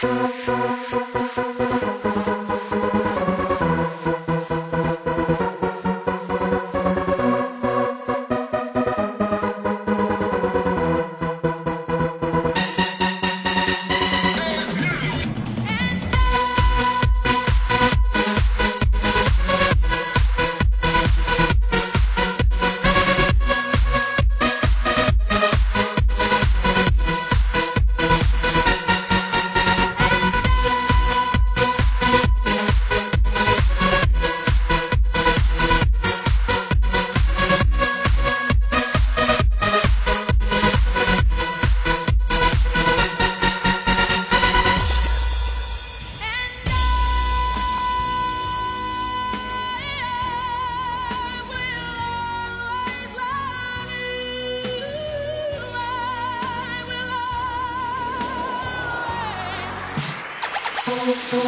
フフフフ you.